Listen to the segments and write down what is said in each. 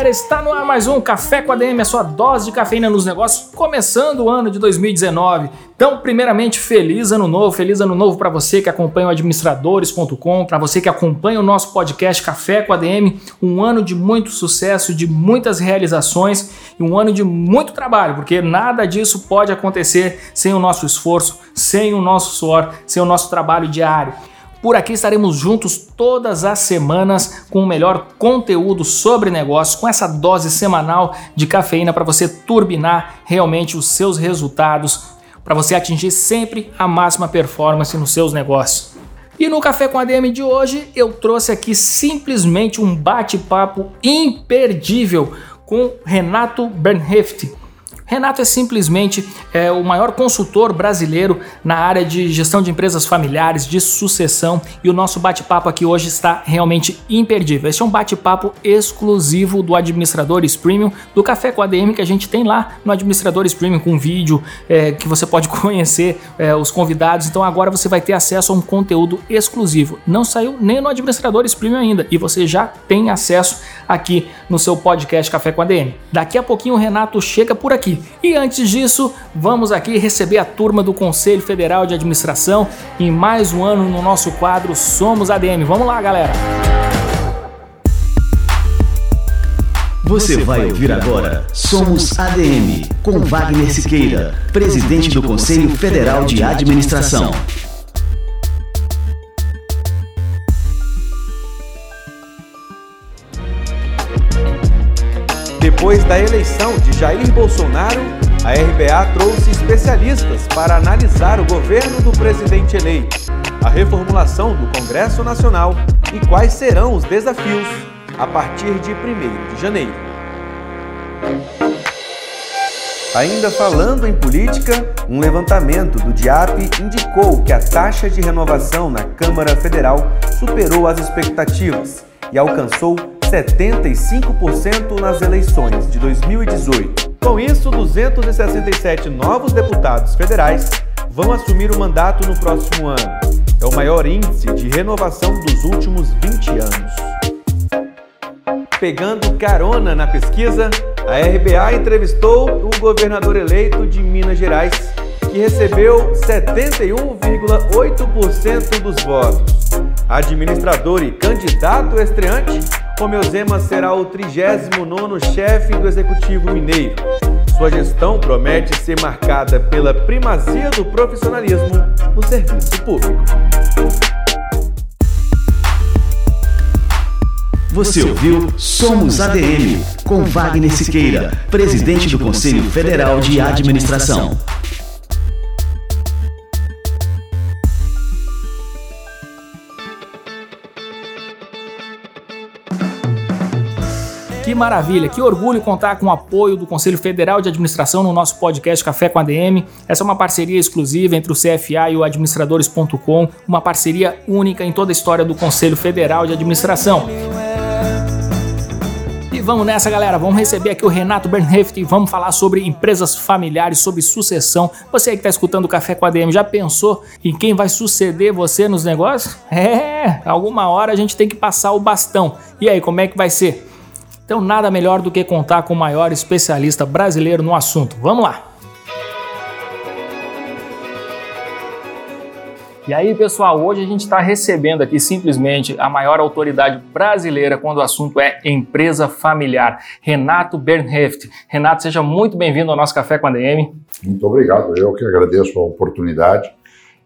galera, está no ar mais um Café com a DM, a sua dose de cafeína nos negócios, começando o ano de 2019. Então, primeiramente, feliz ano novo, feliz ano novo para você que acompanha o administradores.com, para você que acompanha o nosso podcast Café com a DM, um ano de muito sucesso, de muitas realizações e um ano de muito trabalho, porque nada disso pode acontecer sem o nosso esforço, sem o nosso suor, sem o nosso trabalho diário. Por aqui estaremos juntos todas as semanas com o melhor conteúdo sobre negócios, com essa dose semanal de cafeína para você turbinar realmente os seus resultados, para você atingir sempre a máxima performance nos seus negócios. E no Café com a DM de hoje eu trouxe aqui simplesmente um bate-papo imperdível com Renato Bernheft. Renato é simplesmente é, o maior consultor brasileiro na área de gestão de empresas familiares, de sucessão, e o nosso bate-papo aqui hoje está realmente imperdível. Este é um bate-papo exclusivo do Administradores Premium, do Café com ADM que a gente tem lá no Administradores Premium, com vídeo é, que você pode conhecer é, os convidados. Então agora você vai ter acesso a um conteúdo exclusivo. Não saiu nem no Administradores Premium ainda, e você já tem acesso aqui no seu podcast Café com ADM. Daqui a pouquinho o Renato chega por aqui. E antes disso, vamos aqui receber a turma do Conselho Federal de Administração em mais um ano no nosso quadro Somos ADM. Vamos lá, galera! Você vai ouvir agora Somos ADM, com Wagner Siqueira, presidente do Conselho Federal de Administração. Depois da eleição de Jair Bolsonaro, a RBA trouxe especialistas para analisar o governo do presidente eleito, a reformulação do Congresso Nacional e quais serão os desafios a partir de 1 de janeiro. Ainda falando em política, um levantamento do DIAP indicou que a taxa de renovação na Câmara Federal superou as expectativas e alcançou 75% nas eleições de 2018. Com isso, 267 novos deputados federais vão assumir o mandato no próximo ano. É o maior índice de renovação dos últimos 20 anos. Pegando carona na pesquisa, a RBA entrevistou o governador eleito de Minas Gerais, que recebeu 71,8% dos votos. Administrador e candidato estreante, Romeu Zema será o 39º chefe do Executivo Mineiro. Sua gestão promete ser marcada pela primazia do profissionalismo no serviço público. Você ouviu Somos ADM, com Wagner Siqueira, presidente do Conselho Federal de Administração. Que maravilha, que orgulho contar com o apoio do Conselho Federal de Administração no nosso podcast Café com a DM. Essa é uma parceria exclusiva entre o CFA e o administradores.com, uma parceria única em toda a história do Conselho Federal de Administração. E vamos nessa, galera. Vamos receber aqui o Renato Bernheft e vamos falar sobre empresas familiares, sobre sucessão. Você que está escutando o Café com a DM, já pensou em quem vai suceder você nos negócios? É, alguma hora a gente tem que passar o bastão. E aí, como é que vai ser? Então, nada melhor do que contar com o maior especialista brasileiro no assunto. Vamos lá! E aí, pessoal, hoje a gente está recebendo aqui simplesmente a maior autoridade brasileira quando o assunto é empresa familiar, Renato Bernheft. Renato, seja muito bem-vindo ao nosso Café com a DM. Muito obrigado, eu que agradeço a oportunidade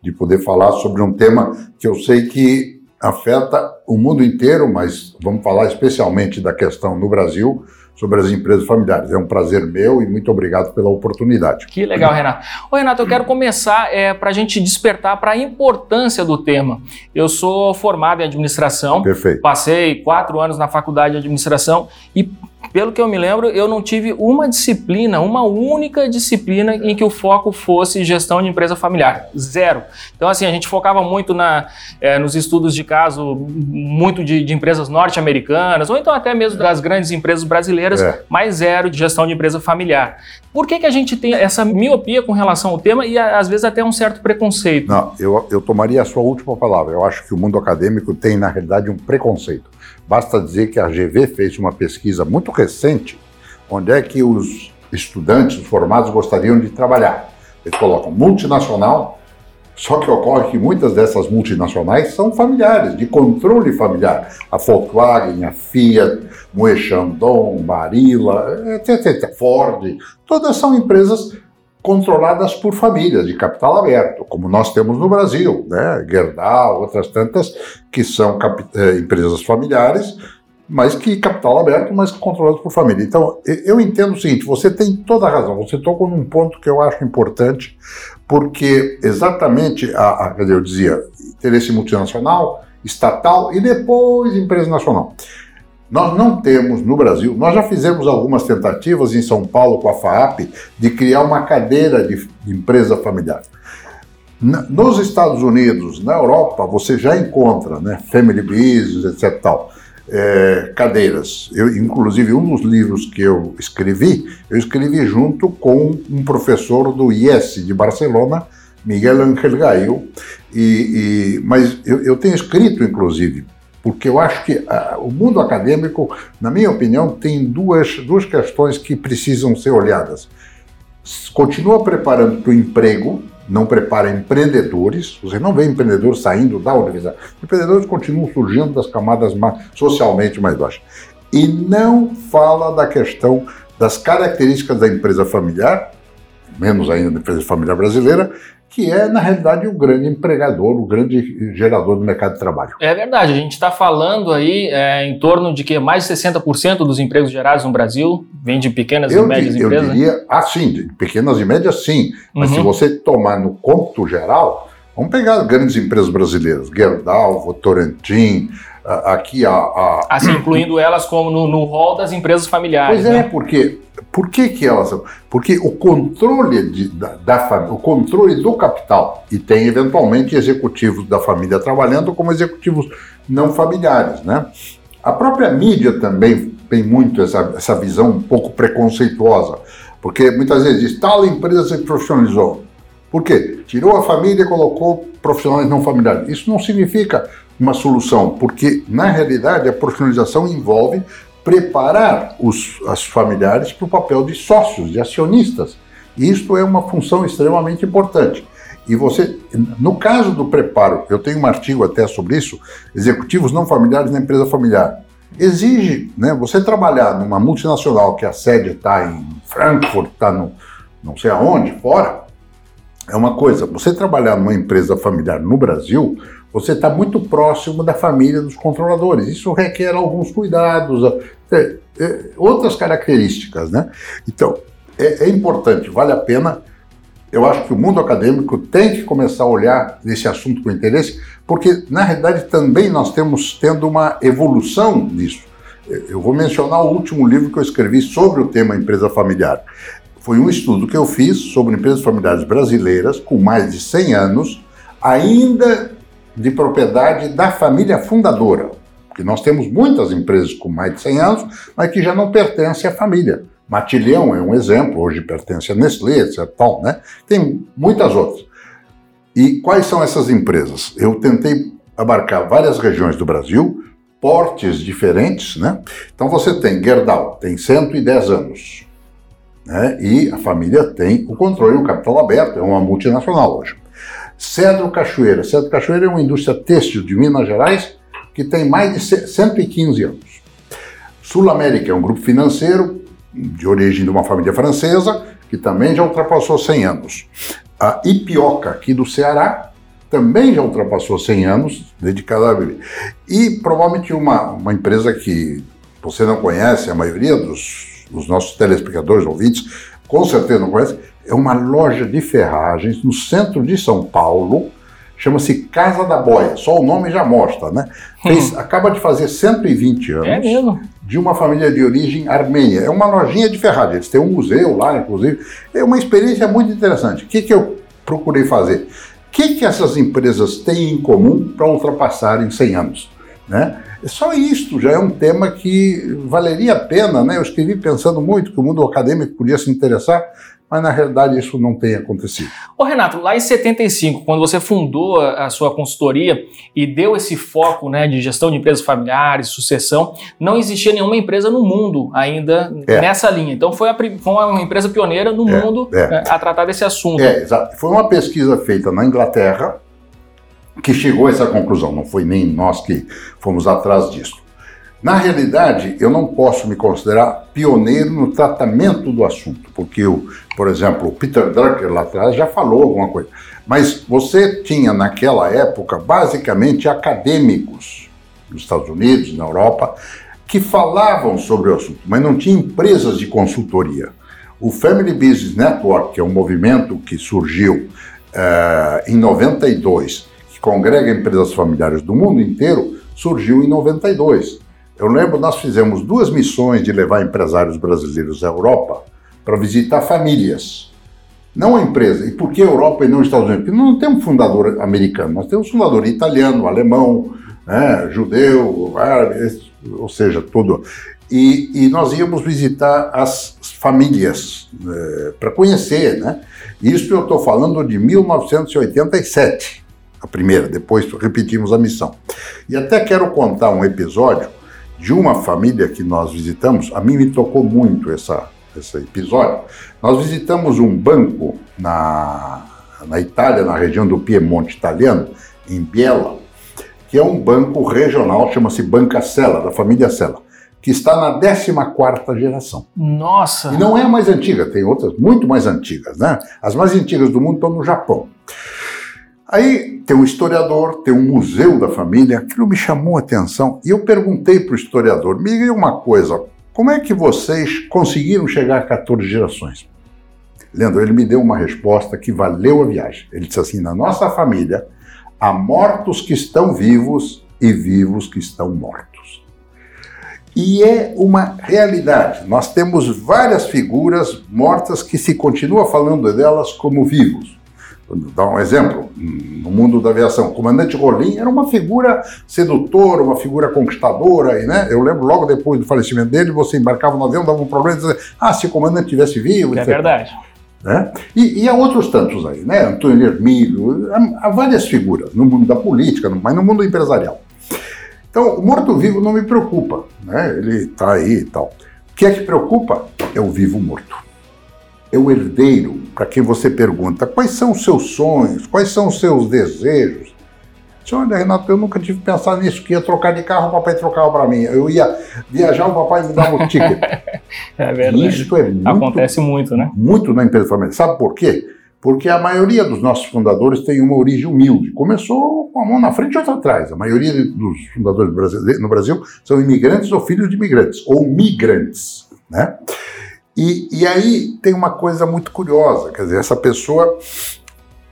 de poder falar sobre um tema que eu sei que afeta o mundo inteiro, mas vamos falar especialmente da questão no Brasil sobre as empresas familiares. É um prazer meu e muito obrigado pela oportunidade. Que legal, Renato. Ô, Renato, eu quero começar é, para a gente despertar para a importância do tema. Eu sou formado em administração. Perfeito. Passei quatro anos na faculdade de administração e Pelo que eu me lembro, eu não tive uma disciplina, uma única disciplina em que o foco fosse gestão de empresa familiar. Zero. Então, assim, a gente focava muito na, é, nos estudos de caso, muito de, de empresas norte-americanas, ou então até mesmo das grandes empresas brasileiras, é. mas zero de gestão de empresa familiar. Por que, que a gente tem essa miopia com relação ao tema e às vezes até um certo preconceito? Não, eu, eu tomaria a sua última palavra. Eu acho que o mundo acadêmico tem, na realidade, um preconceito. Basta dizer que a GV fez uma pesquisa muito recente onde é que os estudantes os formados gostariam de trabalhar. Eles colocam multinacional, só que ocorre que muitas dessas multinacionais são familiares, de controle familiar. A Volkswagen, a Fiat, Moe Chandon, Barilla, etc, etc, Ford, todas são empresas controladas por famílias de capital aberto, como nós temos no Brasil, né? Gerdau, outras tantas que são eh, empresas familiares, mas que capital aberto, mas controladas por família. Então, eu entendo o seguinte: você tem toda a razão. Você tocou num ponto que eu acho importante, porque exatamente, a, a eu dizia, interesse multinacional, estatal e depois empresa nacional. Nós não temos no Brasil, nós já fizemos algumas tentativas em São Paulo com a FAAP de criar uma cadeira de, empresa familiar. nos Estados Unidos, na Europa, você já encontra, né, family business, etc. Tal, é, cadeiras. Eu, inclusive, um dos livros que eu escrevi, eu escrevi junto com um professor do IES de Barcelona, Miguel Ángel Gaio, e, e mas eu, eu tenho escrito, inclusive, porque eu acho que uh, o mundo acadêmico, na minha opinião, tem duas, duas questões que precisam ser olhadas. Continua preparando para o emprego, não prepara empreendedores, você não vê empreendedores saindo da universidade. Empreendedores continuam surgindo das camadas mais, socialmente mais baixas. E não fala da questão das características da empresa familiar, menos ainda da empresa familiar brasileira, que é, na realidade, o grande empregador, o grande gerador do mercado de trabalho. É verdade, a gente está falando aí é, em torno de que mais de 60% dos empregos gerados no Brasil vem de pequenas eu, e médias eu empresas? Eu diria, ah, sim, de pequenas e médias sim, mas uhum. se você tomar no cômputo geral, vamos pegar grandes empresas brasileiras, Gerdau, Votorantim, aqui a, a... Assim, incluindo elas como no, no rol das empresas familiares. Pois é, né? porque por que, que elas são? Porque o controle de, da, da o controle do capital e tem eventualmente executivos da família trabalhando como executivos não familiares, né? A própria mídia também tem muito essa, essa visão um pouco preconceituosa, porque muitas vezes diz tal empresa se profissionalizou. Por quê? Tirou a família e colocou profissionais não familiares. Isso não significa uma solução, porque na realidade a profissionalização envolve preparar os as familiares para o papel de sócios, de acionistas. Isto é uma função extremamente importante. E você, no caso do preparo, eu tenho um artigo até sobre isso, executivos não familiares na empresa familiar. Exige, né, você trabalhar numa multinacional que a sede está em Frankfurt, está no não sei aonde, fora, é uma coisa. Você trabalhar numa empresa familiar no Brasil, você está muito próximo da família dos controladores. Isso requer alguns cuidados, é, é, outras características, né? Então, é, é, importante, vale a pena. Eu acho que o mundo acadêmico tem que começar a olhar nesse assunto com interesse, porque, na realidade, também nós temos tendo uma evolução disso. Eu vou mencionar o último livro que eu escrevi sobre o tema empresa familiar. Foi um estudo que eu fiz sobre empresas familiares brasileiras com mais de 100 anos, ainda de propriedade da família fundadora. Porque nós temos muitas empresas com mais de 100 anos, mas que já não pertencem à família. Matilhão é um exemplo, hoje pertence a Nestlé, etc. Tal, né? Tem muitas outras. E quais são essas empresas? Eu tentei abarcar várias regiões do Brasil, portes diferentes, né? Então você tem Gerdau, tem 110 anos, né? E a família tem o controle, o capital aberto, é uma multinacional hoje. Cedro Cachoeira. Cedro Cachoeira é uma indústria têxtil de Minas Gerais que tem mais de 115 anos. Sul América é um grupo financeiro de origem de uma família francesa que também já ultrapassou 100 anos. A Ipioca, aqui do Ceará, também já ultrapassou 100 anos, dedicada a bebê. E provavelmente uma, uma empresa que você não conhece, a maioria dos, dos nossos telespectadores, ouvintes, com certeza não conhece, é uma loja de ferragens no centro de São Paulo, chama-se Casa da Boia, só o nome já mostra, né? Fez, hum. Acaba de fazer 120 anos. É mesmo? de uma família de origem armênia. É uma lojinha de Ferrari, eles têm um museu lá, inclusive. É uma experiência muito interessante. O que, que eu procurei fazer? O que, que essas empresas têm em comum para ultrapassarem 100 anos? Né? Só isto já é um tema que valeria a pena, né? Eu escrevi pensando muito que o mundo acadêmico podia se interessar, mas na realidade isso não tem acontecido. Ô Renato, lá em 75, quando você fundou a sua consultoria e deu esse foco né, de gestão de empresas familiares, sucessão, não existia nenhuma empresa no mundo ainda é. nessa linha. Então foi, a, foi, uma empresa pioneira no é, mundo é. Né, a tratar desse assunto. É, exato. Foi uma pesquisa feita na Inglaterra que chegou a essa conclusão, não foi nem nós que fomos atrás disso. Na realidade, eu não posso me considerar pioneiro no tratamento do assunto, porque, eu, por exemplo, o Peter Drucker lá atrás já falou alguma coisa. Mas você tinha naquela época basicamente acadêmicos nos Estados Unidos, na Europa, que falavam sobre o assunto, mas não tinha empresas de consultoria. O Family Business Network, que é um movimento que surgiu uh, em 92, que congrega empresas familiares do mundo inteiro, surgiu em 92. Eu lembro, nós fizemos duas missões de levar empresários brasileiros à Europa para visitar famílias. Não a empresa. E por que Europa e não Estados Unidos? Porque não temos fundador americano, nós temos fundador italiano, alemão, né, judeu, árabe, ou seja, tudo. E, e nós íamos visitar as famílias é, para conhecer, né? Isso eu estou falando de 1987, a primeira, depois repetimos a missão. E até quero contar um episódio de uma família que nós visitamos, a mim me tocou muito essa, esse episódio. Nós visitamos um banco na, na Itália, na região do Piemonte italiano, em Biella, que é um banco regional, chama-se Banca Sella, da família Sella, que está na 14 geração. Nossa! E não é a mais antiga, tem outras muito mais antigas, né? As mais antigas do mundo estão no Japão. Aí tem um historiador, tem um museu da família, aquilo me chamou a atenção e eu perguntei para o historiador: me diga uma coisa, como é que vocês conseguiram chegar a 14 gerações? Leandro, ele me deu uma resposta que valeu a viagem. Ele disse assim: na nossa família há mortos que estão vivos e vivos que estão mortos. E é uma realidade. Nós temos várias figuras mortas que se continua falando delas como vivos. Dar um exemplo, no mundo da aviação, o comandante Rolim era uma figura sedutora, uma figura conquistadora, e, né? eu lembro logo depois do falecimento dele, você embarcava no avião, dava um problema, e dizia, ah, se o comandante tivesse vivo... É etc. verdade. Né? E, e, há outros tantos aí, né? Antônio Hermílio, há, há várias figuras no mundo da política, mas no mundo empresarial. Então, o morto-vivo não me preocupa, né? ele está aí e tal. O que é que preocupa? É o vivo morto é o herdeiro, para quem você pergunta quais são os seus sonhos, quais são os seus desejos. Disse, olha, Renato, eu nunca tive pensar nisso, que ia trocar de carro, o papai trocava para mim. Eu ia viajar, o papai me dava o ticket. é verdade. Isso é muito, Acontece muito, né? Muito na empresa familiar. Sabe por quê? Porque a maioria dos nossos fundadores tem uma origem humilde. Começou com a mão na frente e outra atrás. A maioria dos fundadores no Brasil são imigrantes ou filhos de imigrantes, ou migrantes, né? E, e aí tem uma coisa muito curiosa, quer dizer, essa pessoa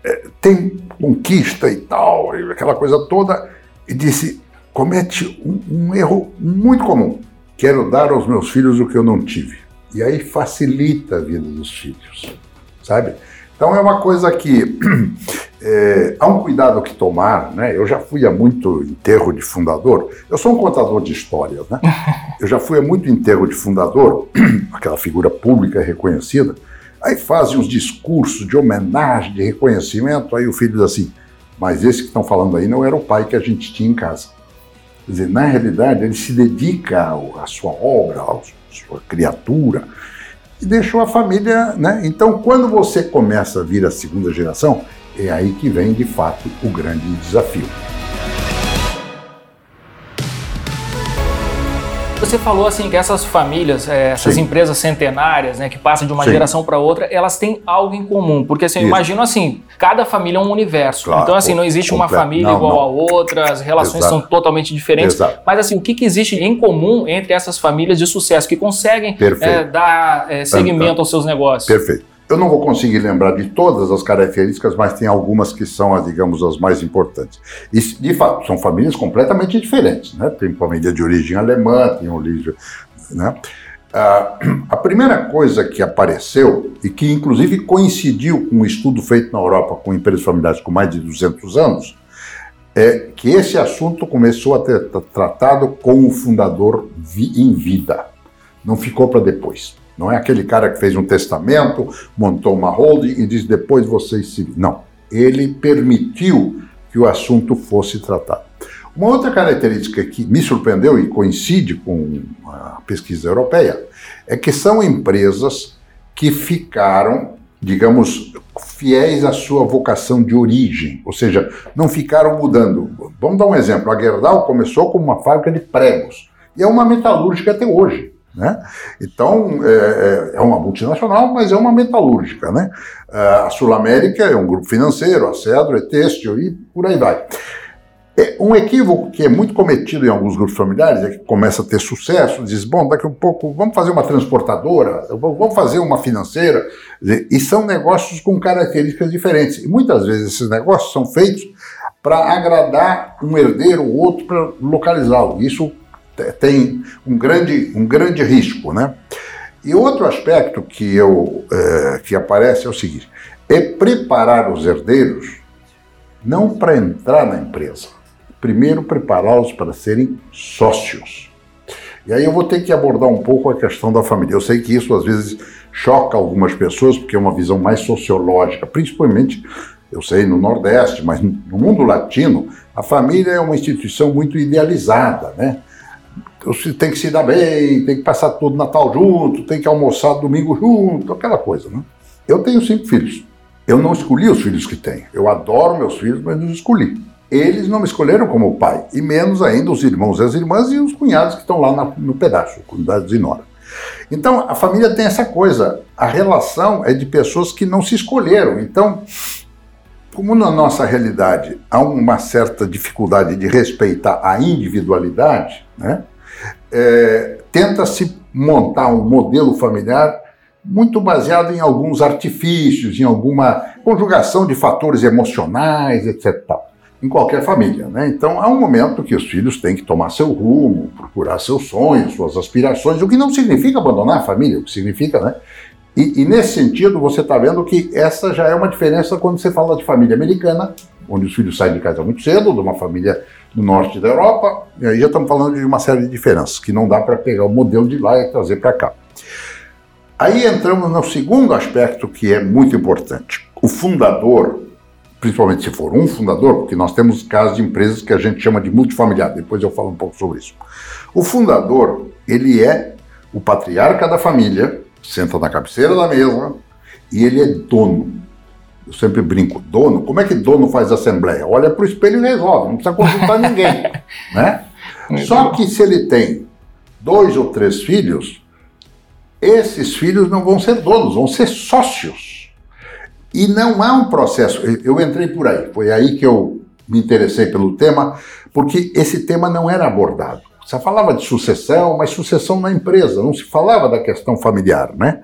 é, tem conquista e tal, aquela coisa toda, e disse, comete um, um erro muito comum. Quero dar aos meus filhos o que eu não tive. E aí facilita a vida dos filhos, sabe? Então é uma coisa que é, há um cuidado que tomar, né? Eu já fui a muito enterro de fundador. Eu sou um contador de histórias, né? Eu já fui a muito enterro de fundador, aquela figura pública reconhecida. Aí fazem uns discursos de homenagem, de reconhecimento. Aí o filho diz assim: Mas esse que estão falando aí não era o pai que a gente tinha em casa. Quer dizer, na realidade, ele se dedica à sua obra, à sua criatura e deixou a família, né? Então, quando você começa a vir a segunda geração, é aí que vem de fato o grande desafio. Você falou assim que essas famílias, é, essas Sim. empresas centenárias, né, que passam de uma Sim. geração para outra, elas têm algo em comum, porque assim, eu imagino assim, cada família é um universo. Claro, então assim, não existe uma família não, igual não. a outra, as relações Exato. são totalmente diferentes. Exato. Mas assim, o que, que, existe em comum entre essas famílias de sucesso que conseguem é, dar é, segmento aos seus negócios? Perfeito. Eu não vou conseguir lembrar de todas as características, mas tem algumas que são, as, digamos, as mais importantes. E, de fato, são famílias completamente diferentes. Né? Tem família de origem alemã, tem origem. Né? Ah, a primeira coisa que apareceu, e que inclusive coincidiu com um estudo feito na Europa com empresas familiares com mais de 200 anos, é que esse assunto começou a ser tratado com o fundador em vida. Não ficou para depois. Não é aquele cara que fez um testamento, montou uma holding e disse depois vocês se. Não. Ele permitiu que o assunto fosse tratado. Uma outra característica que me surpreendeu e coincide com a pesquisa europeia é que são empresas que ficaram, digamos, fiéis à sua vocação de origem, ou seja, não ficaram mudando. Vamos dar um exemplo: a Gerdau começou como uma fábrica de pregos e é uma metalúrgica até hoje. Né? Então, é, é, é, uma multinacional, mas é uma metalúrgica. Né? A Sul América é um grupo financeiro, a Cedro é têxtil e por aí vai. É um equívoco que é muito cometido em alguns grupos familiares é que começa a ter sucesso, diz, bom, daqui a um pouco vamos fazer uma transportadora, vamos fazer uma financeira, e são negócios com características diferentes. E muitas vezes esses negócios são feitos para agradar um herdeiro ou outro para localizá-lo. Isso tem um grande, um grande risco, né? E outro aspecto que, eu, é, que aparece é o seguinte, é preparar os herdeiros não para entrar na empresa, primeiro prepará-los para serem sócios. E aí eu vou ter que abordar um pouco a questão da família. Eu sei que isso às vezes choca algumas pessoas, porque é uma visão mais sociológica, principalmente, eu sei, no Nordeste, mas no mundo latino, a família é uma instituição muito idealizada, né? Tem que se dar bem, tem que passar todo Natal junto, tem que almoçar domingo junto, aquela coisa, né? Eu tenho cinco filhos. Eu não escolhi os filhos que tenho. Eu adoro meus filhos, mas não escolhi eles não me escolheram como pai, e menos ainda os irmãos e as irmãs e os cunhados que estão lá na, no pedaço, cunhados e nora. Então, a família tem essa coisa, a relação é de pessoas que não se escolheram. Então, como na nossa realidade há uma certa dificuldade de respeitar a individualidade, né, é, tenta-se montar um modelo familiar muito baseado em alguns artifícios, em alguma conjugação de fatores emocionais, etc. Em qualquer família. Né? Então, há um momento que os filhos têm que tomar seu rumo, procurar seus sonhos, suas aspirações, o que não significa abandonar a família, o que significa, né? E, e nesse sentido, você está vendo que essa já é uma diferença quando você fala de família americana, onde os filhos saem de casa muito cedo, de uma família do norte da Europa, e aí já estamos falando de uma série de diferenças, que não dá para pegar o modelo de lá e trazer para cá. Aí entramos no segundo aspecto que é muito importante. O fundador principalmente se for um fundador, porque nós temos casos de empresas que a gente chama de multifamiliar, depois eu falo um pouco sobre isso. O fundador, ele é o patriarca da família, senta na cabeceira da mesa e ele é dono. Eu sempre brinco, dono, como é que dono faz assembleia? Olha para o espelho e resolve, não precisa consultar ninguém. Né? Só que se ele tem dois ou três filhos, esses filhos não vão ser donos, vão ser sócios. E não há um processo. Eu entrei por aí, foi aí que eu me interessei pelo tema, porque esse tema não era abordado. Você falava de sucessão, mas sucessão na empresa, não se falava da questão familiar, né?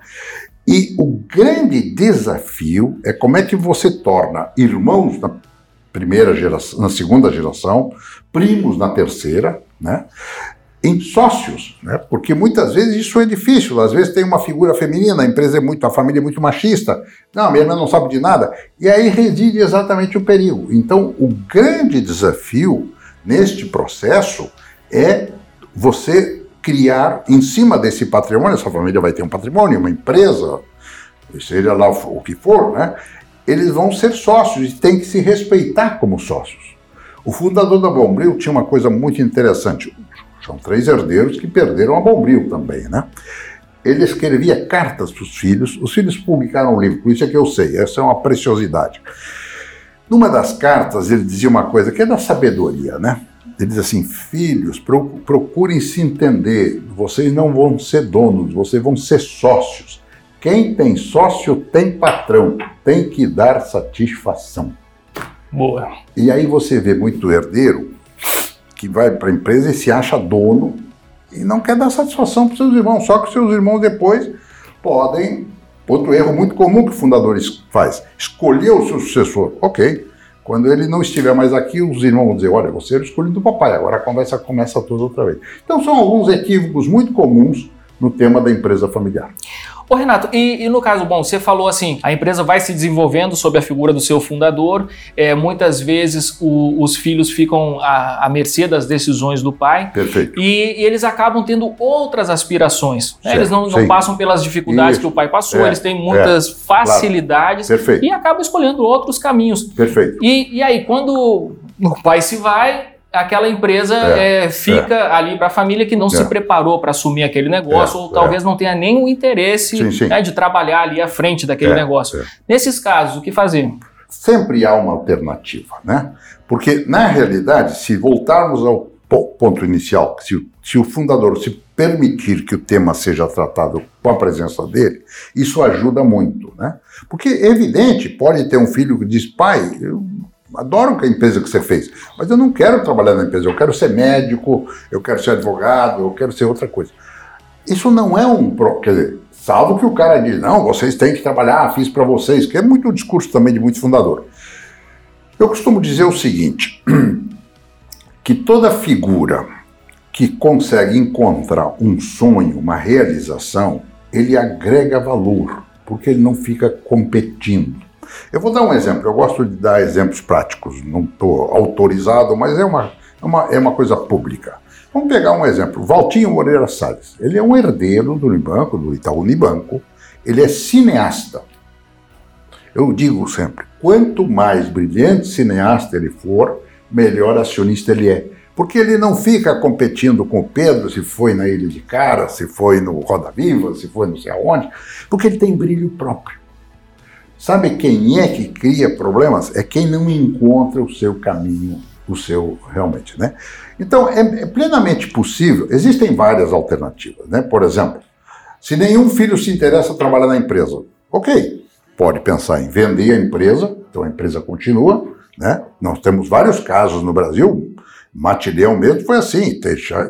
E o grande desafio é como é que você torna irmãos na primeira geração, na segunda geração, primos na terceira, né? em sócios, né? porque muitas vezes isso é difícil. Às vezes tem uma figura feminina, a empresa é muito, a família é muito machista. Não, minha irmã não sabe de nada. E aí reside exatamente o perigo. Então, o grande desafio neste processo é você criar em cima desse patrimônio, essa família vai ter um patrimônio, uma empresa, seja lá o que for, né? Eles vão ser sócios e tem que se respeitar como sócios. O fundador da Bombril tinha uma coisa muito interessante. São três herdeiros que perderam a Bombril também, né? Ele escrevia cartas para os filhos, os filhos publicaram um livro, por isso é que eu sei, essa é uma preciosidade. Numa das cartas, ele dizia uma coisa que é da sabedoria, né? Ele diz assim: Filhos, procurem se entender, vocês não vão ser donos, vocês vão ser sócios. Quem tem sócio tem patrão, tem que dar satisfação. Boa. E aí você vê muito herdeiro que vai para a empresa e se acha dono e não quer dar satisfação para seus irmãos, só que seus irmãos depois podem Outro erro muito comum que o fundador faz: escolher o seu sucessor. Ok. Quando ele não estiver mais aqui, os irmãos vão dizer: Olha, você era o escolhido do papai, agora a conversa começa toda outra vez. Então, são alguns equívocos muito comuns no tema da empresa familiar. Ô Renato, e, e, no caso, bom, você falou assim, a empresa vai se desenvolvendo sob a figura do seu fundador, é, muitas vezes o, os filhos ficam à, à, mercê das decisões do pai. Perfeito. E, e eles acabam tendo outras aspirações. Né? Eles não, não, passam pelas dificuldades Isso. que o pai passou, é, eles têm muitas é, facilidades claro. e acabam escolhendo outros caminhos. Perfeito. E, e aí, quando o pai se vai, aquela empresa é, é, fica é. ali para a família que não é. se preparou para assumir aquele negócio é, ou talvez não tenha o interesse sim, sim. Né, de trabalhar ali à frente daquele é, negócio. Nesses casos, o que fazer? Sempre há uma alternativa, né? Porque, na realidade, se voltarmos ao ponto inicial, se, se o fundador se permitir que o tema seja tratado com a presença dele, isso ajuda muito, né? Porque é evidente, pode ter um filho que diz, pai, eu adoro a empresa que você fez, mas eu não quero trabalhar na empresa, eu quero ser médico, eu quero ser advogado, eu quero ser outra coisa. Isso não é um. Quer dizer, salvo que o cara diz, não, vocês têm que trabalhar, fiz para vocês, que é muito o discurso também de muito fundador. Eu costumo dizer o seguinte: que toda figura que consegue encontrar um sonho, uma realização, ele agrega valor, porque ele não fica competindo. Eu vou dar um exemplo, eu gosto de dar exemplos práticos, não estou autorizado, mas é uma, é, uma, é uma coisa pública. Vamos pegar um exemplo, Valtinho Moreira Salles. Ele é um herdeiro do Unibanco, do Itaú Unibanco, ele é cineasta. Eu digo sempre, quanto mais brilhante cineasta ele for, melhor acionista ele é. Porque ele não fica competindo com o Pedro se foi na Ilha de Cara, se foi no Roda Viva, se foi não sei aonde, porque ele tem brilho próprio. Sabe quem é que cria problemas? É quem não encontra o seu caminho, o seu realmente, né? Então é, é plenamente possível. Existem várias alternativas, né? Por exemplo, se nenhum filho se interessa trabalhar na empresa, ok, pode pensar em vender a empresa, então a empresa continua, né? Nós temos vários casos no Brasil. Matilhão mesmo foi assim,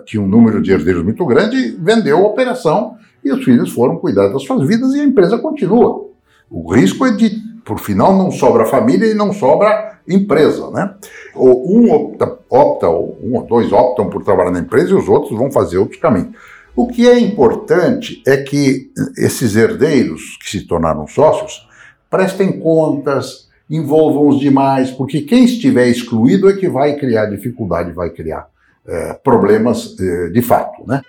tinha um número de herdeiros muito grande, vendeu a operação e os filhos foram cuidar das suas vidas e a empresa continua. O risco é de, por final, não sobra família e não sobra empresa, né? Ou um opta, opta ou um ou dois optam por trabalhar na empresa e os outros vão fazer outros caminhos. O que é importante é que esses herdeiros que se tornaram sócios prestem contas, envolvam os demais, porque quem estiver excluído é que vai criar dificuldade, vai criar é, problemas é, de fato, né?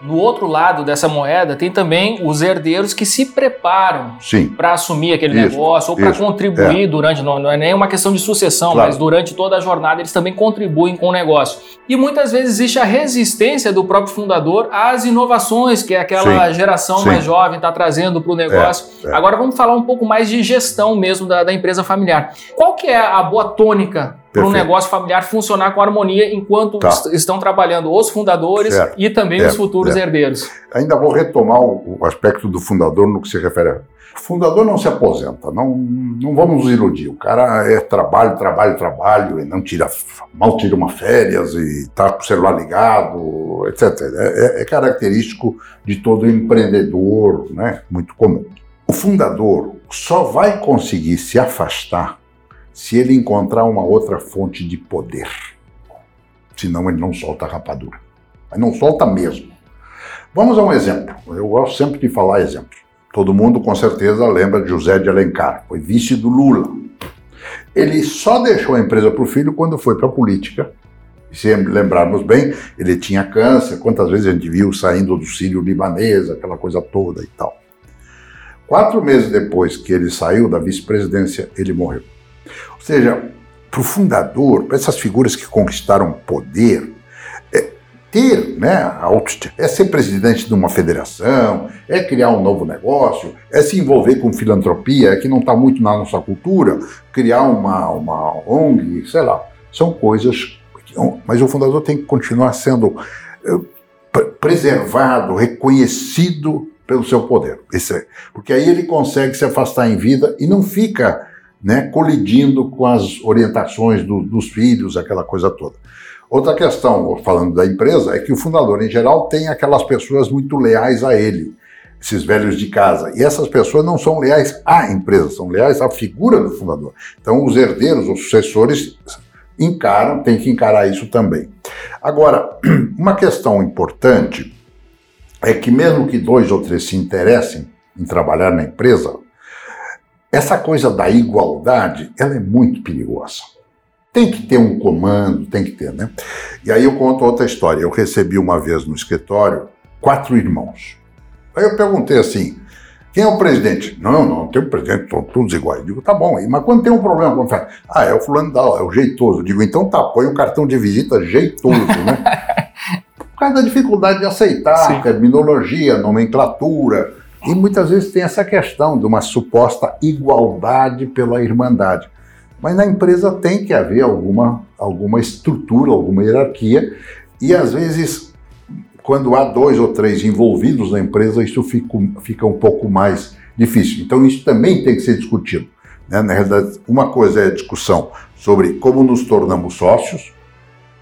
No outro lado dessa moeda tem também os herdeiros que se preparam para assumir aquele isso, negócio ou para contribuir é. durante, não, não, é nem uma questão de sucessão, claro. mas durante toda a jornada eles também contribuem com o negócio. E muitas vezes existe a resistência do próprio fundador às inovações que aquela Sim. geração Sim. mais jovem está trazendo para o negócio. É, é. Agora vamos falar um pouco mais de gestão mesmo da, da empresa familiar. Qual que é a boa tônica para um negócio familiar funcionar com harmonia enquanto tá. estão trabalhando os fundadores certo. e também os futuros herdeiros. Ainda vou retomar o, aspecto do fundador no que se refere a. O fundador não se aposenta, não, não vamos nos iludir. O cara é trabalho, trabalho, trabalho, e não tira, mal tira uma férias e está com o celular ligado, etc. É, é, é característico de todo empreendedor, né? muito comum. O fundador só vai conseguir se afastar se ele encontrar uma outra fonte de poder. Senão ele não solta a rapadura. Mas não solta mesmo. Vamos a um exemplo. Eu gosto sempre de falar exemplos. Todo mundo com certeza lembra de José de Alencar, foi vice do Lula. Ele só deixou a empresa para o filho quando foi para a política. Se lembrarmos bem, ele tinha câncer, quantas vezes a gente viu saindo do sírio libanês, aquela coisa toda e tal. Quatro meses depois que ele saiu da vice-presidência, ele morreu. Ou seja, para o fundador, para essas figuras que conquistaram poder, é ter, né, é ser presidente de uma federação, é criar um novo negócio, é se envolver com filantropia, que não está muito na nossa cultura, criar uma, uma ONG, sei lá, são coisas. Mas o fundador tem que continuar sendo é, preservado, reconhecido pelo seu poder. É, porque aí ele consegue se afastar em vida e não fica né, colidindo com as orientações do, dos filhos, aquela coisa toda. Outra questão, falando da empresa, é que o fundador, em geral, tem aquelas pessoas muito leais a ele, esses velhos de casa. E essas pessoas não são leais à empresa, são leais à figura do fundador. Então, os herdeiros, os sucessores, encaram, tem que encarar isso também. Agora, uma questão importante é que, mesmo que dois ou três se interessem em trabalhar na empresa, essa coisa da igualdade, ela é muito perigosa. Tem que ter um comando, tem que ter, né? E aí eu conto outra história. Eu recebi uma vez no escritório quatro irmãos. Aí eu perguntei assim: quem é o presidente? Não, não, tem um presidente, estão todos iguais. Eu digo, tá bom, mas quando tem um problema, quando fala, ah, é o fulano da é o jeitoso. Eu digo, então tá, põe um cartão de visita jeitoso, né? Por causa da dificuldade de aceitar Sim. terminologia, nomenclatura. E muitas vezes tem essa questão de uma suposta igualdade pela irmandade. Mas na empresa tem que haver alguma, alguma estrutura, alguma hierarquia, e às vezes, quando há dois ou três envolvidos na empresa, isso fica, fica um pouco mais difícil. Então, isso também tem que ser discutido. Né? Na realidade, uma coisa é a discussão sobre como nos tornamos sócios,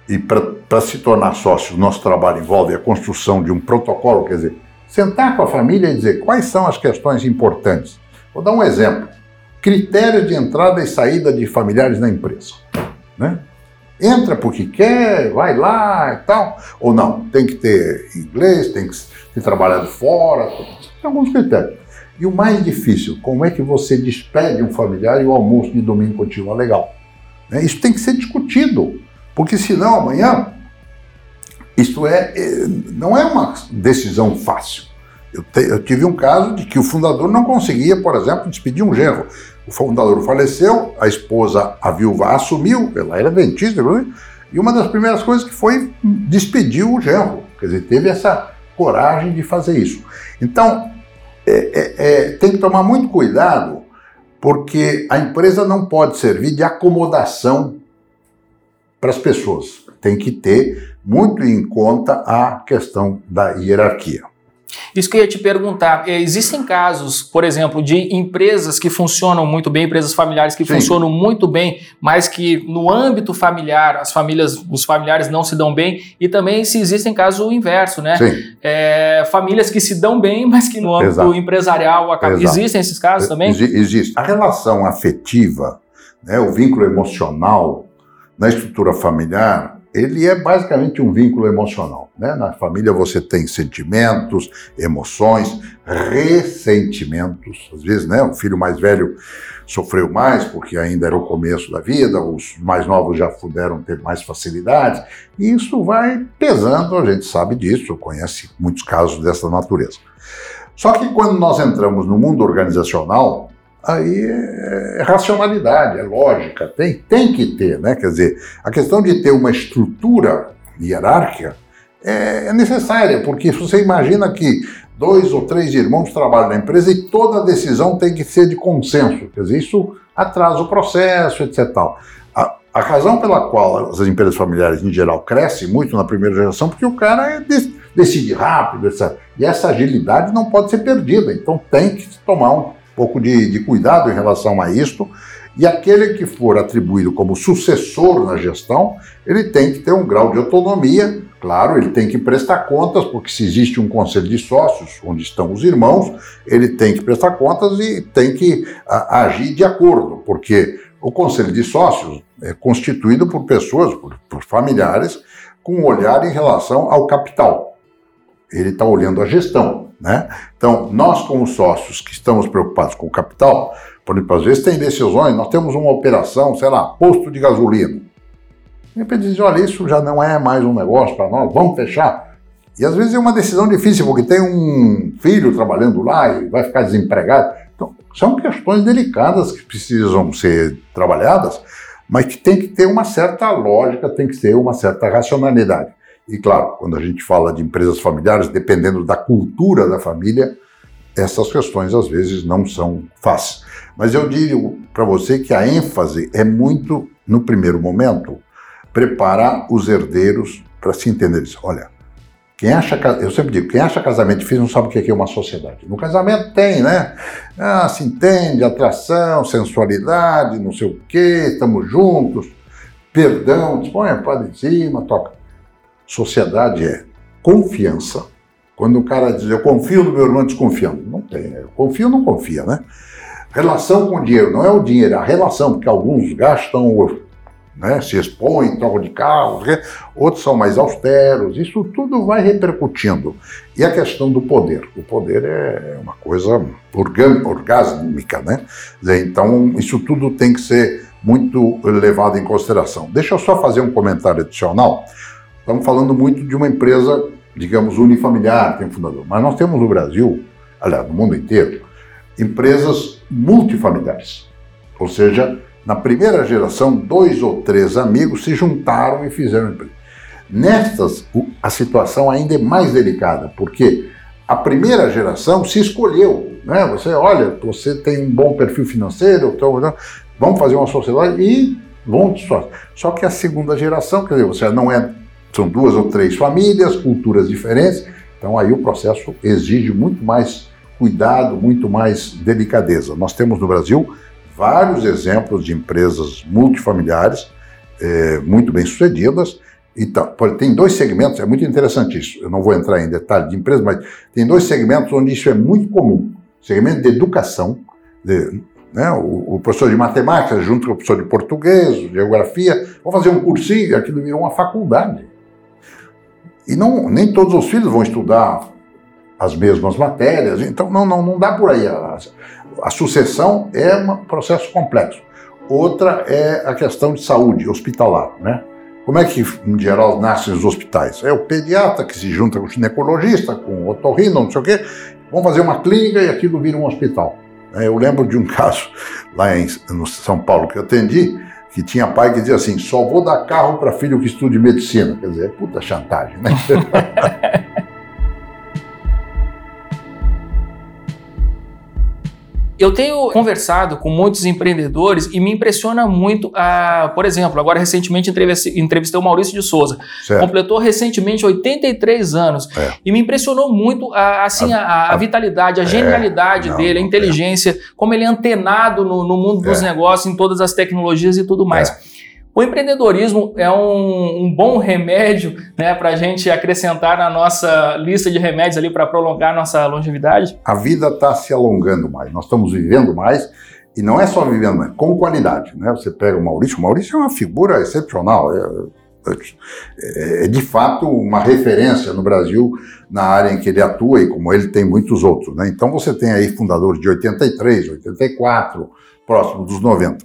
e para se tornar sócio, nosso trabalho envolve a construção de um protocolo, quer dizer, sentar com a família e dizer quais são as questões importantes. Vou dar um exemplo critérios de entrada e saída de familiares na empresa. Né? Entra porque quer, vai lá e tal, ou não, tem que ter inglês, tem que ter trabalhado fora, tem alguns critérios. E o mais difícil, como é que você despede um familiar e o almoço de domingo continua legal? Né? Isso tem que ser discutido, porque senão amanhã, isso é, é não é uma decisão fácil. Eu, te, eu, tive um caso de que o fundador não conseguia, por exemplo, despedir um genro. O fundador faleceu, a esposa, a viúva, assumiu, ela era dentista, e uma das primeiras coisas que foi despedir o genro. Quer dizer, teve essa coragem de fazer isso. Então, é, é, é, tem que tomar muito cuidado, porque a empresa não pode servir de acomodação para as pessoas. Tem que ter muito em conta a questão da hierarquia. Isso que eu ia te perguntar. É, existem casos, por exemplo, de empresas que funcionam muito bem, empresas familiares que Sim. funcionam muito bem, mas que no âmbito familiar, as famílias, os familiares não se dão bem, e também se existem casos o inverso, né? É, famílias que se dão bem, mas que no âmbito Exato. empresarial acabam. Existem esses casos também? Existe. A relação afetiva, né, o vínculo emocional na estrutura familiar, ele é basicamente um vínculo emocional. Né? Na família você tem sentimentos, emoções, ressentimentos. Às vezes, né, o filho mais velho sofreu mais porque ainda era o começo da vida, os mais novos já puderam ter mais facilidades. E isso vai pesando, a gente sabe disso, conhece muitos casos dessa natureza. Só que quando nós entramos no mundo organizacional, aí é, racionalidade, é lógica, tem, tem que ter, né? Quer dizer, a questão de ter uma estrutura hierárquica é, é necessária, porque se você imagina que dois ou três irmãos trabalham na empresa e toda decisão tem que ser de consenso, quer dizer, isso atrasa o processo, etc. A, a razão pela qual as empresas familiares, em geral, crescem muito na primeira geração, porque o cara é decide rápido, etc. E essa agilidade não pode ser perdida, então tem que tomar um pouco de, de cuidado em relação a isto. E aquele que for atribuído como sucessor na gestão, ele tem que ter um grau de autonomia. Claro, ele tem que prestar contas, porque se existe um conselho de sócios, onde estão os irmãos, ele tem que prestar contas e tem que a, agir de acordo, porque o conselho de sócios é constituído por pessoas, por, por familiares, com um olhar em relação ao capital. Ele está olhando a gestão. Né? Então, nós, como sócios que estamos preocupados com o capital, por exemplo, às vezes tem decisões, nós temos uma operação, sei lá, posto de gasolina. De repente dizem, olha, isso já não é mais um negócio para nós, vamos fechar. E às vezes é uma decisão difícil, porque tem um filho trabalhando lá e vai ficar desempregado. Então, são questões delicadas que precisam ser trabalhadas, mas que tem que ter uma certa lógica, tem que ter uma certa racionalidade. E claro, quando a gente fala de empresas familiares, dependendo da cultura da família, essas questões às vezes não são fáceis. Mas eu digo para você que a ênfase é muito, no primeiro momento, preparar os herdeiros para se entender isso. Olha, quem acha, eu sempre digo, quem acha casamento difícil não sabe o que é uma sociedade. No casamento tem, né? Ah, se entende, atração, sensualidade, não sei o quê, estamos juntos. perdão, põe a em cima, toca. Sociedade é confiança. Quando o cara diz, eu confio no meu irmão desconfiando. Não tem, eu confio não confia, né? Relação com o dinheiro, não é o dinheiro, é a relação, porque alguns gastam né, se expõem, trocam de carro, outros são mais austeros, isso tudo vai repercutindo. E a questão do poder. O poder é uma coisa orgásmica, né? Então, isso tudo tem que ser muito levado em consideração. Deixa eu só fazer um comentário adicional. Estamos falando muito de uma empresa, digamos, unifamiliar, tem um fundador, mas nós temos no Brasil, aliás, no mundo inteiro, empresas multifamiliares. Ou seja, na primeira geração, dois ou três amigos se juntaram e fizeram empresa. Nestas, a situação ainda é mais delicada, porque a primeira geração se escolheu. Né? Você, olha, você tem um bom perfil financeiro, então, vamos fazer uma sociedade e vão te só. Só que a segunda geração, quer dizer, você não é, são duas ou três famílias, culturas diferentes, então aí o processo exige muito mais cuidado, muito mais delicadeza. Nós temos no Brasil vários exemplos de empresas multifamiliares é, muito bem sucedidas. Então, tem dois segmentos, é muito interessante isso. Eu não vou entrar em detalhe de empresas, mas tem dois segmentos onde isso é muito comum. Segmento de educação, de, né, o, o, professor de matemática junto com o professor de português, geografia, vão fazer um cursinho, aquilo virou uma faculdade. E não, nem todos os filhos vão estudar as mesmas matérias, então não, não, não dá por aí. A, a sucessão é um processo complexo. Outra é a questão de saúde hospitalar, né? Como é que, em geral, nascem os hospitais? É o pediatra que se junta com o ginecologista, com o otorrino, não sei o quê, vão fazer uma clínica e aquilo vira um hospital. É, eu lembro de um caso lá em no São Paulo que eu atendi, que tinha pai que dizia assim: só vou dar carro para filho que estude medicina. Quer dizer, é puta chantagem, né? Eu tenho conversado com muitos empreendedores e me impressiona muito, a, por exemplo, agora recentemente entrevistei o Maurício de Souza. Certo. Completou recentemente 83 anos. É. E me impressionou muito a, assim, a, a, a vitalidade, a é, genialidade não, dele, a inteligência, é. como ele é antenado no, no mundo dos é. negócios, em todas as tecnologias e tudo mais. É. O empreendedorismo é um, um bom remédio né, para a gente acrescentar na nossa lista de remédios ali para prolongar nossa longevidade? A vida está se alongando mais, nós estamos vivendo mais e não é só vivendo mais, com qualidade. Né? Você pega o Maurício, o Maurício é uma figura excepcional. É, é, é, de fato uma referência no Brasil na área em que ele atua e como ele tem muitos outros. Né? Então você tem aí fundadores de 83, 84, próximo dos 90.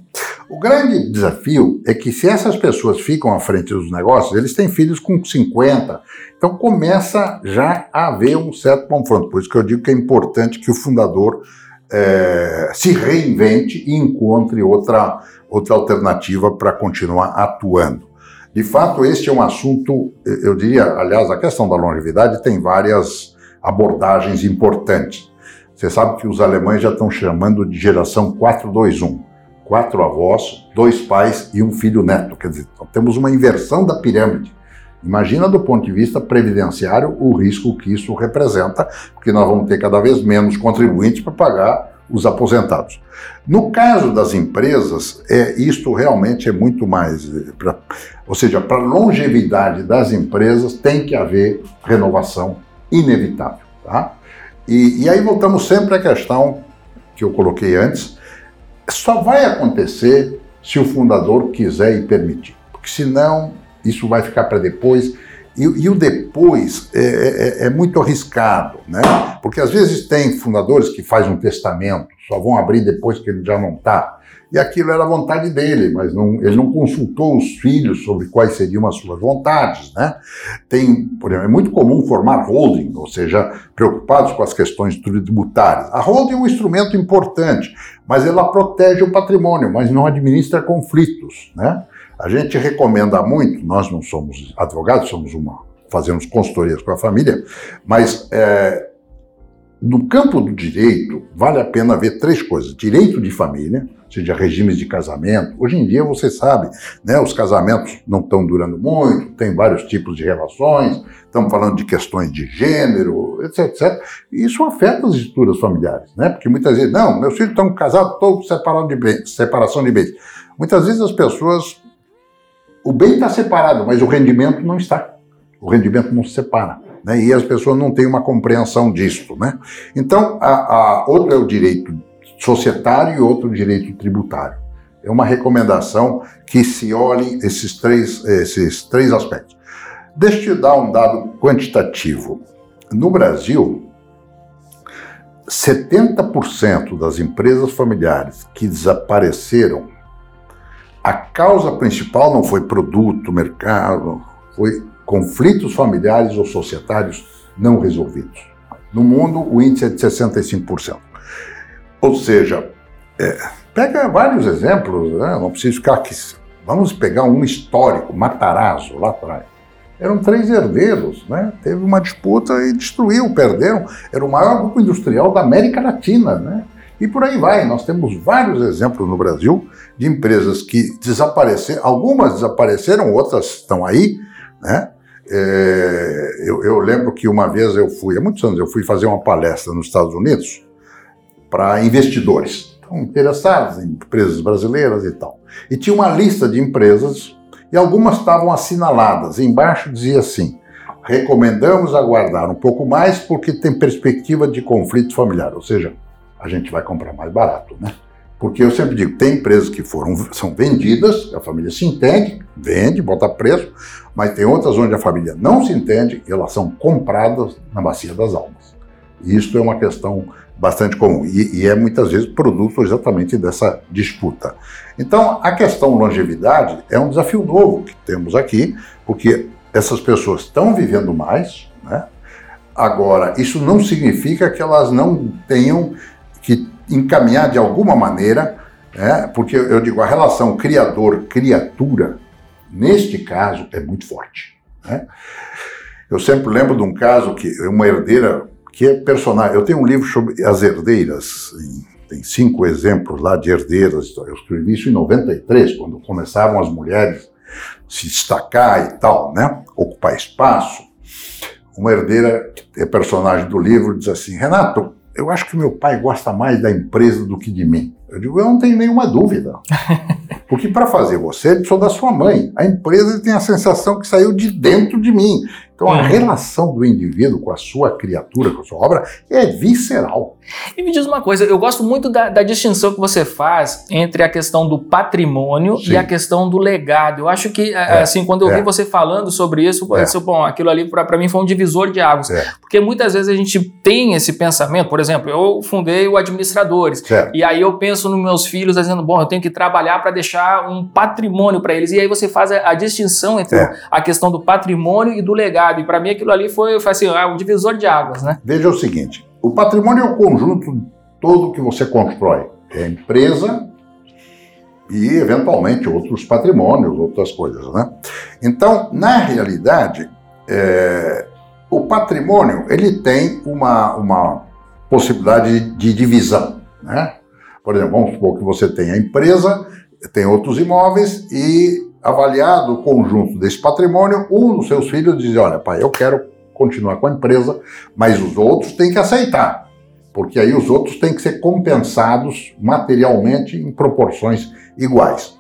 O grande desafio é que se essas pessoas ficam à frente dos negócios, eles têm filhos com 50. Então começa já a haver um certo confronto. Por isso que eu digo que é importante que o fundador é, se reinvente e encontre outra, outra alternativa para continuar atuando. De fato, este é um assunto, eu diria, aliás, a questão da longevidade tem várias abordagens importantes. Você sabe que os alemães já estão chamando de geração 421 quatro avós, dois pais e um filho neto. Quer dizer, temos uma inversão da pirâmide. Imagina do ponto de vista previdenciário o risco que isso representa, porque nós vamos ter cada vez menos contribuintes para pagar os aposentados. No caso das empresas, é, isto realmente é muito mais. Pra, ou seja, para a longevidade das empresas tem que haver renovação inevitável. Tá? E, e aí voltamos sempre à questão que eu coloquei antes, só vai acontecer se o fundador quiser e permitir, porque senão isso vai ficar para depois. E, e, o depois é, é, é, muito arriscado, né? Porque às vezes tem fundadores que fazem um testamento, só vão abrir depois que ele já não está e aquilo era a vontade dele, mas não, ele não consultou os filhos sobre quais seriam as suas vontades. Né? Tem, por exemplo, é muito comum formar holding, ou seja, preocupados com as questões tributárias. A holding é um instrumento importante, mas ela protege o patrimônio, mas não administra conflitos. Né? A gente recomenda muito, nós não somos advogados, somos uma, fazemos consultorias com a família, mas é, no campo do direito, vale a pena ver três coisas: direito de família, seja regimes de casamento. Hoje em dia, você sabe, né, os casamentos não estão durando muito, tem vários tipos de relações, estamos falando de questões de gênero, etc, etc. E isso afeta as estruturas familiares, né? Porque muitas vezes, não, meus filhos estão casados, estou separado de bens, separação de bens. Muitas vezes as pessoas o bem está separado, mas o rendimento não está. O rendimento não se separa. Né? E as pessoas não têm uma compreensão disso. Né? Então, a, a, outro é o direito societário e outro o direito tributário. É uma recomendação que se olhe esses três, esses três aspectos. Deixa eu te dar um dado quantitativo. No Brasil, 70% das empresas familiares que desapareceram, a causa principal não foi produto, mercado, foi conflitos familiares ou societários não resolvidos. No mundo, o índice é de 65%. Ou seja, é, pega vários exemplos, né? não precisa ficar aqui. Vamos pegar um histórico, Matarazzo, lá atrás. Eram três herdeiros, né? Teve uma disputa e destruiu, perderam. Era o maior grupo industrial da América Latina, né? E por aí vai. Nós temos vários exemplos no Brasil de empresas que desapareceram, algumas desapareceram, outras estão aí, né? É, eu, eu, lembro que uma vez eu fui, há muitos anos, eu fui fazer uma palestra nos Estados Unidos para investidores, então, interessados em empresas brasileiras e tal. E tinha uma lista de empresas e algumas estavam assinaladas. Embaixo dizia assim: recomendamos aguardar um pouco mais porque tem perspectiva de conflito familiar, ou seja, a gente vai comprar mais barato, né? Porque eu sempre digo, tem empresas que foram, são vendidas, a família se entende, vende, bota preço, mas tem outras onde a família não se entende e elas são compradas na bacia das almas. Isso é uma questão bastante comum e, e, é muitas vezes produto exatamente dessa disputa. Então, a questão longevidade é um desafio novo que temos aqui, porque essas pessoas estão vivendo mais, né? Agora, isso não significa que elas não tenham que encaminhar de alguma maneira, né? porque eu digo, a relação criador-criatura, neste caso, é muito forte. Né? Eu sempre lembro de um caso que uma herdeira, que é personagem, eu tenho um livro sobre as herdeiras, tem cinco exemplos lá de herdeiras, eu escrevi isso em 93, quando começavam as mulheres se destacar e tal, né? ocupar espaço. Uma herdeira, que é personagem do livro, diz assim, Renato, eu acho que meu pai gosta mais da empresa do que de mim. Eu digo, eu não tenho nenhuma dúvida. Porque para fazer você, precisou da sua mãe. A empresa tem a sensação que saiu de dentro de mim. Então a relação do indivíduo com a sua criatura, com a sua obra, é visceral. E me diz uma coisa, eu gosto muito da, da distinção que você faz entre a questão do patrimônio Sim. e a questão do legado. Eu acho que, é, assim, quando eu é. vi você falando sobre isso, é. Disse, bom, aquilo ali para mim foi um divisor de águas. É. Porque muitas vezes a gente tem esse pensamento, por exemplo, eu fundei o Administradores, certo. e aí eu penso nos meus filhos dizendo, bom, eu tenho que trabalhar para deixar um patrimônio para eles. E aí você faz a, a distinção entre é. a questão do patrimônio e do legado. E para mim aquilo ali foi, foi assim, é um divisor de águas, né? Veja o seguinte: o patrimônio é o conjunto todo que você constrói. É a empresa e, eventualmente, outros patrimônios, outras coisas, né? Então, na realidade, é, o patrimônio ele tem uma, uma possibilidade de divisão, né? Por exemplo, vamos supor que você tem a empresa, tem outros imóveis e avaliado o conjunto desse patrimônio, um dos seus filhos diz: Olha, pai, eu quero continuar com a empresa, mas os outros têm que aceitar, porque aí os outros têm que ser compensados materialmente em proporções iguais.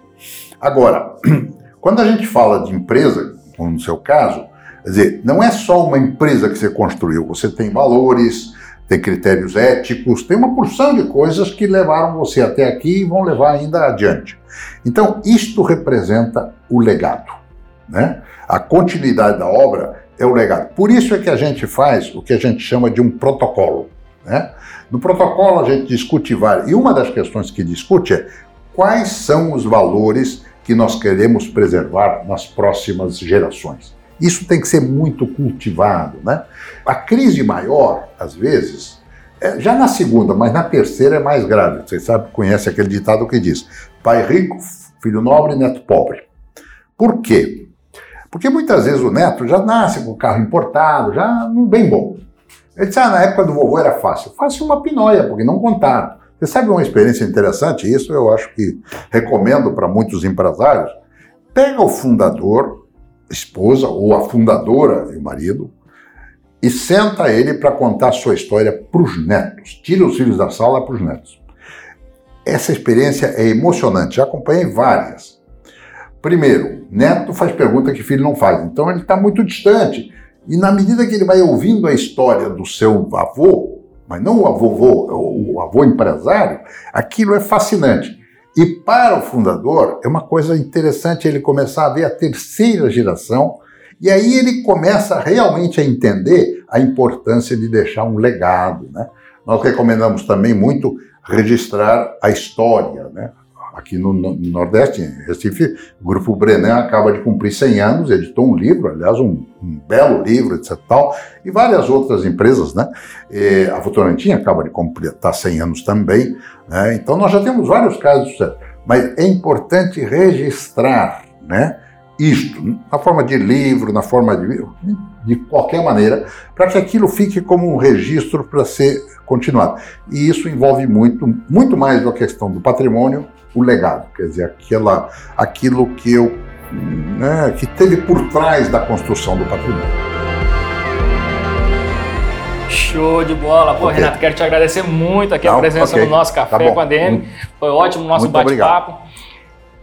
Agora, quando a gente fala de empresa, como no seu caso, quer dizer, não é só uma empresa que você construiu, você tem valores, tem critérios éticos, tem uma porção de coisas que levaram você até aqui e vão levar ainda adiante. Então, isto representa o legado. Né? A continuidade da obra é o legado. Por isso é que a gente faz o que a gente chama de um protocolo. Né? No protocolo, a gente discute várias. E uma das questões que discute é quais são os valores que nós queremos preservar nas próximas gerações. Isso tem que ser muito cultivado. Né? A crise maior, às vezes, é, já na segunda, mas na terceira é mais grave. Você sabe, conhece aquele ditado que diz: pai rico, filho nobre, neto pobre. Por quê? Porque muitas vezes o neto já nasce com carro importado, já bem bom. Ele disse: ah, na época do vovô era fácil. Fácil uma pinóia, porque não contaram. Você sabe uma experiência interessante? Isso eu acho que recomendo para muitos empresários. Pega o fundador, esposa ou a fundadora e o marido e senta ele para contar sua história para os netos. Tira os filhos da sala para os netos. Essa experiência é emocionante, já acompanhei várias. Primeiro, neto faz pergunta que filho não faz, então ele está muito distante. E na medida que ele vai ouvindo a história do seu avô, mas não o avô, o avô empresário, aquilo é fascinante. E para o fundador, é uma coisa interessante ele começar a ver a terceira geração, e aí ele começa realmente a entender a importância de deixar um legado. Né? Nós recomendamos também muito registrar a história, né? Aqui no, no, Nordeste, em Recife, o Grupo Brenan acaba de cumprir 100 anos, editou um livro, aliás, um, um belo livro, etc. Tal, e várias outras empresas, né? E a Votorantim acaba de completar 100 anos também, né? Então nós já temos vários casos mas é importante registrar, né? Isto, na forma de livro, na forma de, de qualquer maneira, para que aquilo fique como um registro para ser continuado. E isso envolve muito, muito mais a questão do patrimônio, o legado, quer dizer, aquela, aquilo que eu né, que teve por trás da construção do patrimônio. Show de bola. Pô, okay. Renato, quero te agradecer muito aqui Não, a presença okay. no nosso café tá com a DM. Foi ótimo o nosso bate-papo.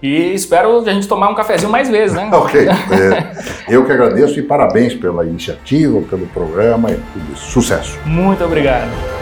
E espero a gente tomar um cafezinho mais vezes, né? ok. É, eu que agradeço e parabéns pela iniciativa, pelo programa e tudo isso. Sucesso. Muito obrigado.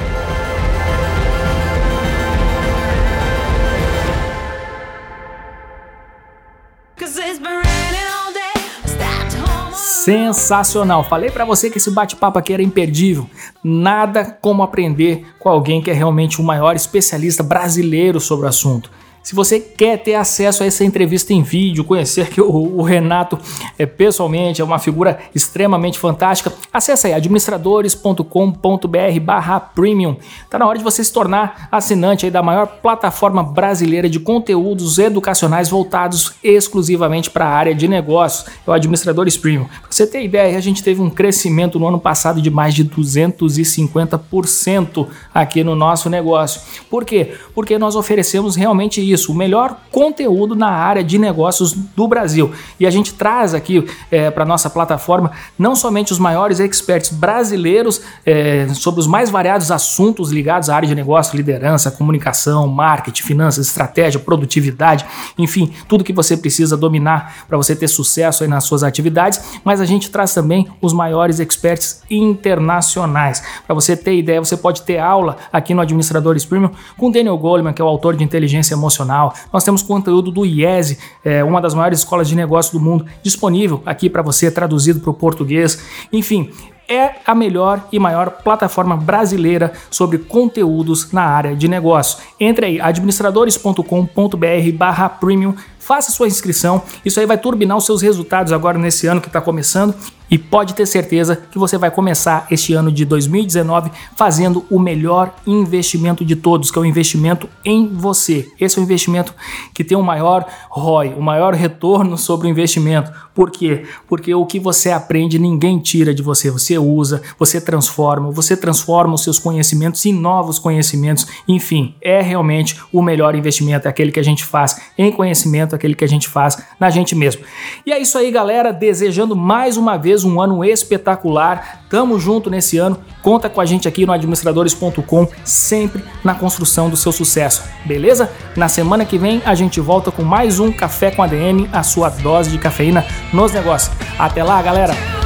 Sensacional. Falei para você que esse bate-papo aqui era imperdível. Nada como aprender com alguém que é realmente o maior especialista brasileiro sobre o assunto. Se você quer ter acesso a essa entrevista em vídeo, conhecer que o, Renato é, pessoalmente é uma figura extremamente fantástica, acesse aí administradores.com.br barra premium. Tá na hora de você se tornar assinante aí da maior plataforma brasileira de conteúdos educacionais voltados exclusivamente para a área de negócios, é o Administradores Premium. Pra você ter ideia, a gente teve um crescimento no ano passado de mais de 250% aqui no nosso negócio. Por quê? Porque nós oferecemos realmente isso isso, o melhor conteúdo na área de negócios do Brasil. E a gente traz aqui é, para nossa plataforma não somente os maiores experts brasileiros é, sobre os mais variados assuntos ligados à área de negócio, liderança, comunicação, marketing, finanças, estratégia, produtividade, enfim, tudo que você precisa dominar para você ter sucesso aí nas suas atividades, mas a gente traz também os maiores experts internacionais. Para você ter ideia, você pode ter aula aqui no Administradores Premium com Daniel Goleman, que é o autor de Inteligência Emocional nós temos conteúdo do IESE, é, uma das maiores escolas de negócio do mundo, disponível aqui para você, traduzido para o português. Enfim, é a melhor e maior plataforma brasileira sobre conteúdos na área de negócio. Entre aí, administradores.com.br/premium faça sua inscrição. Isso aí vai turbinar os seus resultados agora nesse ano que está começando e pode ter certeza que você vai começar este ano de 2019 fazendo o melhor investimento de todos, que é o investimento em você. Esse é o investimento que tem o maior ROI, o maior retorno sobre o investimento. Por quê? Porque o que você aprende ninguém tira de você. Você usa, você transforma, você transforma os seus conhecimentos em novos conhecimentos. Enfim, é realmente o melhor investimento, é aquele que a gente faz em conhecimento, aquele que a gente faz na gente mesmo. E é isso aí, galera. Desejando mais uma vez um ano espetacular. Tamo junto nesse ano. Conta com a gente aqui no administradores.com, sempre na construção do seu sucesso. Beleza? Na semana que vem a gente volta com mais um Café com ADM, a sua dose de cafeína nos negócios. Até lá, galera!